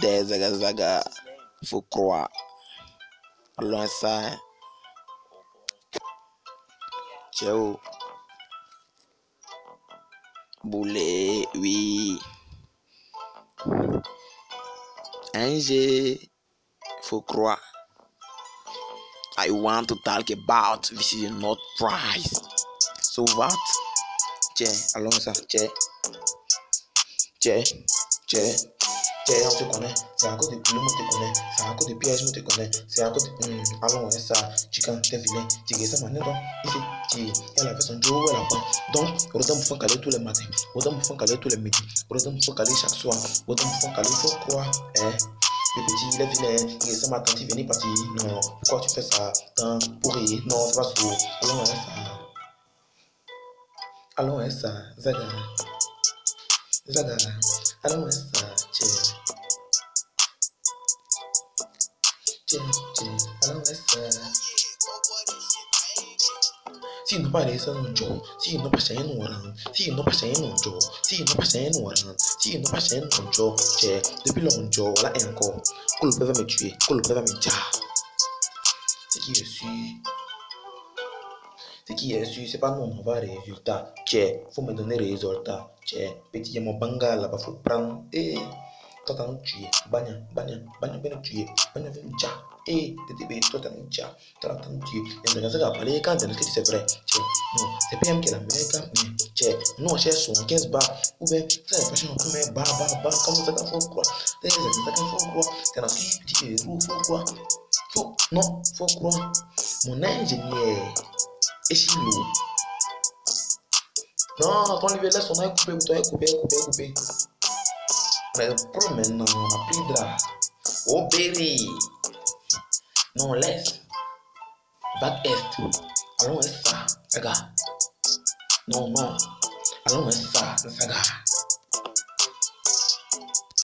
dɛɛ zaga zaga vukua lɔnsaa cɛo bulee wii a I want to talk about this is not price. So what? Che, Alonso, che, che, che. Tiens, on te connaît. C'est à cause de plumes, on te connaît. C'est à cause de pièges, on te connaît. C'est à cause de. Hum, allons, ouais, ça. Chicken, t'es vilain. Tu ça, maintenant, ici, tu. Elle avait son joe, elle a pas. Donc, Rodan me font caler tous les matins. Rodan me font caler tous les midis. Rodan me font caler chaque soir. Rodan me font caler, faut quoi? Eh? Le petit, il est vilain, il est sans ma il vient partir. Non, pourquoi tu fais ça? Tant pourri, non, c'est pas ça. Allons, ouais, ça. Allons, ouais, ça. Zaga. Zaga. Allons, ouais, ça. Tiens. Sì, non parece non gio, sì, non passa in un sì, non passa in un gio, sì, non passa in un sì, non passa in un gio, c'è, depuis l'ongio, là e ancora, quello che va mi tuer, quello che va mi già. C'est qui je suis. C'est qui je suis, c'est pas nous, on va résultat, c'è, faut me donner résultat, c'è, petit, mon banga là-bas, faut prendre, et... nous tuer, banya, banya, banya, banya tuer, banya, banya, ja. Eh, TTB, toi t'as nous tuer, toi t'as nous tuer. Et dans ce cas, parler quand est-ce que c'est vrai? Tiens, non, c'est PM qui est la meilleure mais tiens, nous on cherche 15 bars, ou bien, ça est fashion? C'est ça, ça, faut quoi? C'est dans ce petit roux, faut quoi? Faut, non? Mon ingénieur. Non, livre là, son coupé, coupé, coupé, coupé. promenant aprindra o oh, béret Não l'est back est allons est ça saga. No non allons est ça saga.